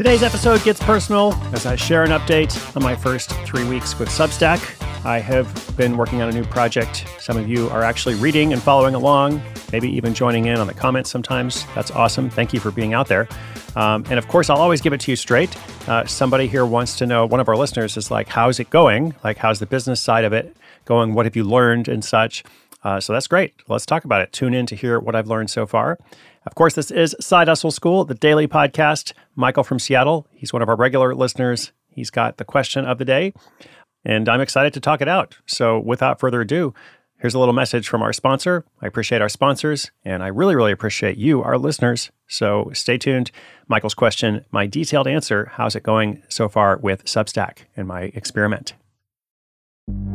Today's episode gets personal as I share an update on my first three weeks with Substack. I have been working on a new project. Some of you are actually reading and following along, maybe even joining in on the comments sometimes. That's awesome. Thank you for being out there. Um, and of course, I'll always give it to you straight. Uh, somebody here wants to know, one of our listeners is like, how's it going? Like, how's the business side of it going? What have you learned and such? Uh, so that's great. Let's talk about it. Tune in to hear what I've learned so far. Of course, this is Side Hustle School, the daily podcast. Michael from Seattle, he's one of our regular listeners. He's got the question of the day, and I'm excited to talk it out. So, without further ado, here's a little message from our sponsor. I appreciate our sponsors, and I really, really appreciate you, our listeners. So, stay tuned. Michael's question, my detailed answer how's it going so far with Substack and my experiment?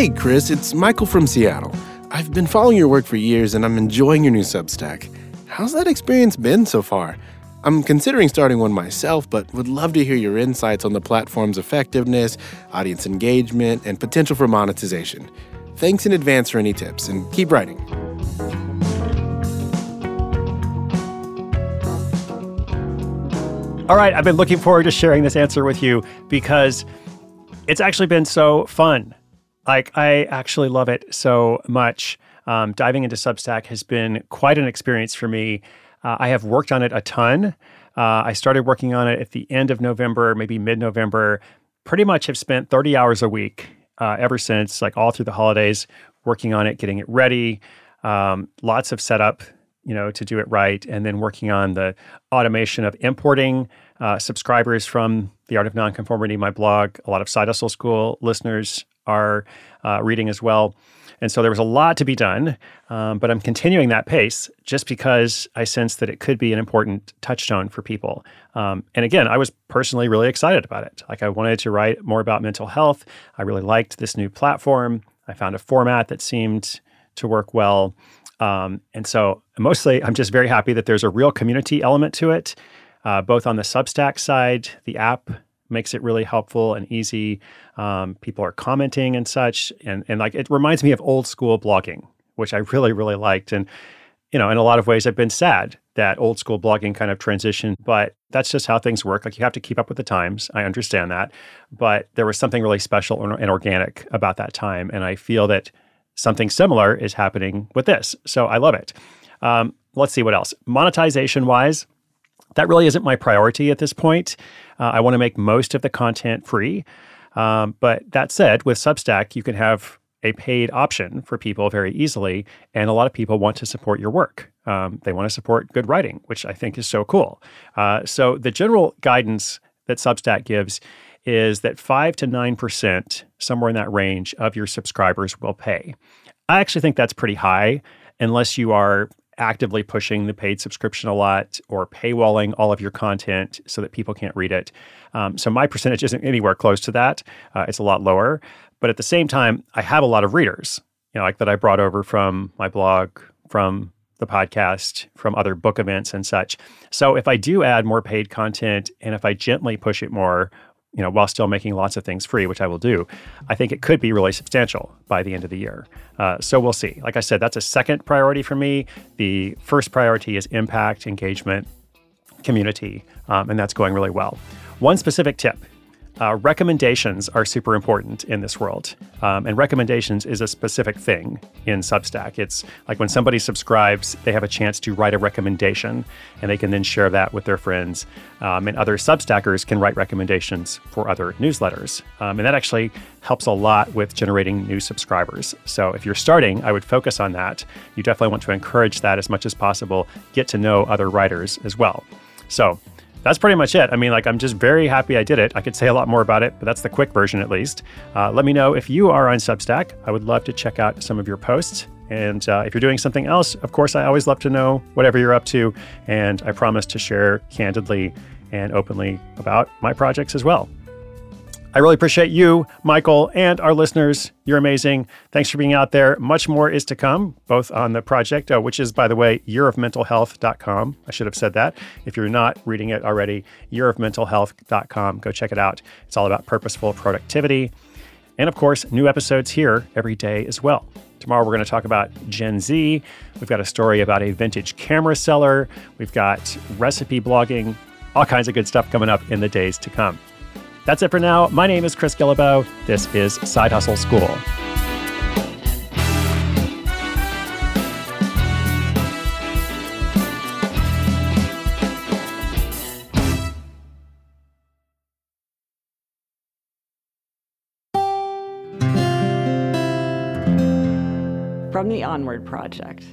Hey, Chris, it's Michael from Seattle. I've been following your work for years and I'm enjoying your new Substack. How's that experience been so far? I'm considering starting one myself, but would love to hear your insights on the platform's effectiveness, audience engagement, and potential for monetization. Thanks in advance for any tips, and keep writing. All right, I've been looking forward to sharing this answer with you because it's actually been so fun. Like, I actually love it so much. Um, diving into Substack has been quite an experience for me. Uh, I have worked on it a ton. Uh, I started working on it at the end of November, maybe mid November. Pretty much have spent 30 hours a week uh, ever since, like all through the holidays, working on it, getting it ready. Um, lots of setup, you know, to do it right, and then working on the automation of importing uh, subscribers from the Art of Nonconformity, my blog. A lot of Side Hustle School listeners are uh, reading as well. And so there was a lot to be done, um, but I'm continuing that pace just because I sense that it could be an important touchstone for people. Um, and again, I was personally really excited about it. Like I wanted to write more about mental health. I really liked this new platform. I found a format that seemed to work well. Um, and so mostly, I'm just very happy that there's a real community element to it, uh, both on the Substack side, the app makes it really helpful and easy. Um, people are commenting and such, and and like it reminds me of old school blogging, which I really really liked. And you know, in a lot of ways, I've been sad that old school blogging kind of transitioned, but that's just how things work. Like you have to keep up with the times. I understand that, but there was something really special and organic about that time, and I feel that something similar is happening with this. So I love it. Um, let's see what else. Monetization wise, that really isn't my priority at this point. Uh, I want to make most of the content free. Um, but that said, with Substack, you can have a paid option for people very easily. And a lot of people want to support your work. Um, they want to support good writing, which I think is so cool. Uh, so, the general guidance that Substack gives is that 5 to 9%, somewhere in that range, of your subscribers will pay. I actually think that's pretty high unless you are actively pushing the paid subscription a lot or paywalling all of your content so that people can't read it. Um, so my percentage isn't anywhere close to that. Uh, it's a lot lower. But at the same time, I have a lot of readers, you know, like that I brought over from my blog, from the podcast, from other book events and such. So if I do add more paid content and if I gently push it more, you know, while still making lots of things free, which I will do, I think it could be really substantial by the end of the year. Uh, so we'll see. Like I said, that's a second priority for me. The first priority is impact, engagement, community, um, and that's going really well. One specific tip uh, recommendations are super important in this world. Um, and recommendations is a specific thing in Substack. It's like when somebody subscribes, they have a chance to write a recommendation and they can then share that with their friends. Um, and other Substackers can write recommendations for other newsletters. Um, and that actually helps a lot with generating new subscribers. So if you're starting, I would focus on that. You definitely want to encourage that as much as possible, get to know other writers as well. So that's pretty much it. I mean, like, I'm just very happy I did it. I could say a lot more about it, but that's the quick version at least. Uh, let me know if you are on Substack. I would love to check out some of your posts. And uh, if you're doing something else, of course, I always love to know whatever you're up to. And I promise to share candidly and openly about my projects as well. I really appreciate you, Michael, and our listeners. You're amazing. Thanks for being out there. Much more is to come, both on the project, uh, which is, by the way, yearofmentalhealth.com. I should have said that. If you're not reading it already, yearofmentalhealth.com. Go check it out. It's all about purposeful productivity. And of course, new episodes here every day as well. Tomorrow, we're going to talk about Gen Z. We've got a story about a vintage camera seller. We've got recipe blogging, all kinds of good stuff coming up in the days to come. That's it for now. My name is Chris Guillebeau. This is Side Hustle School. From the Onward Project.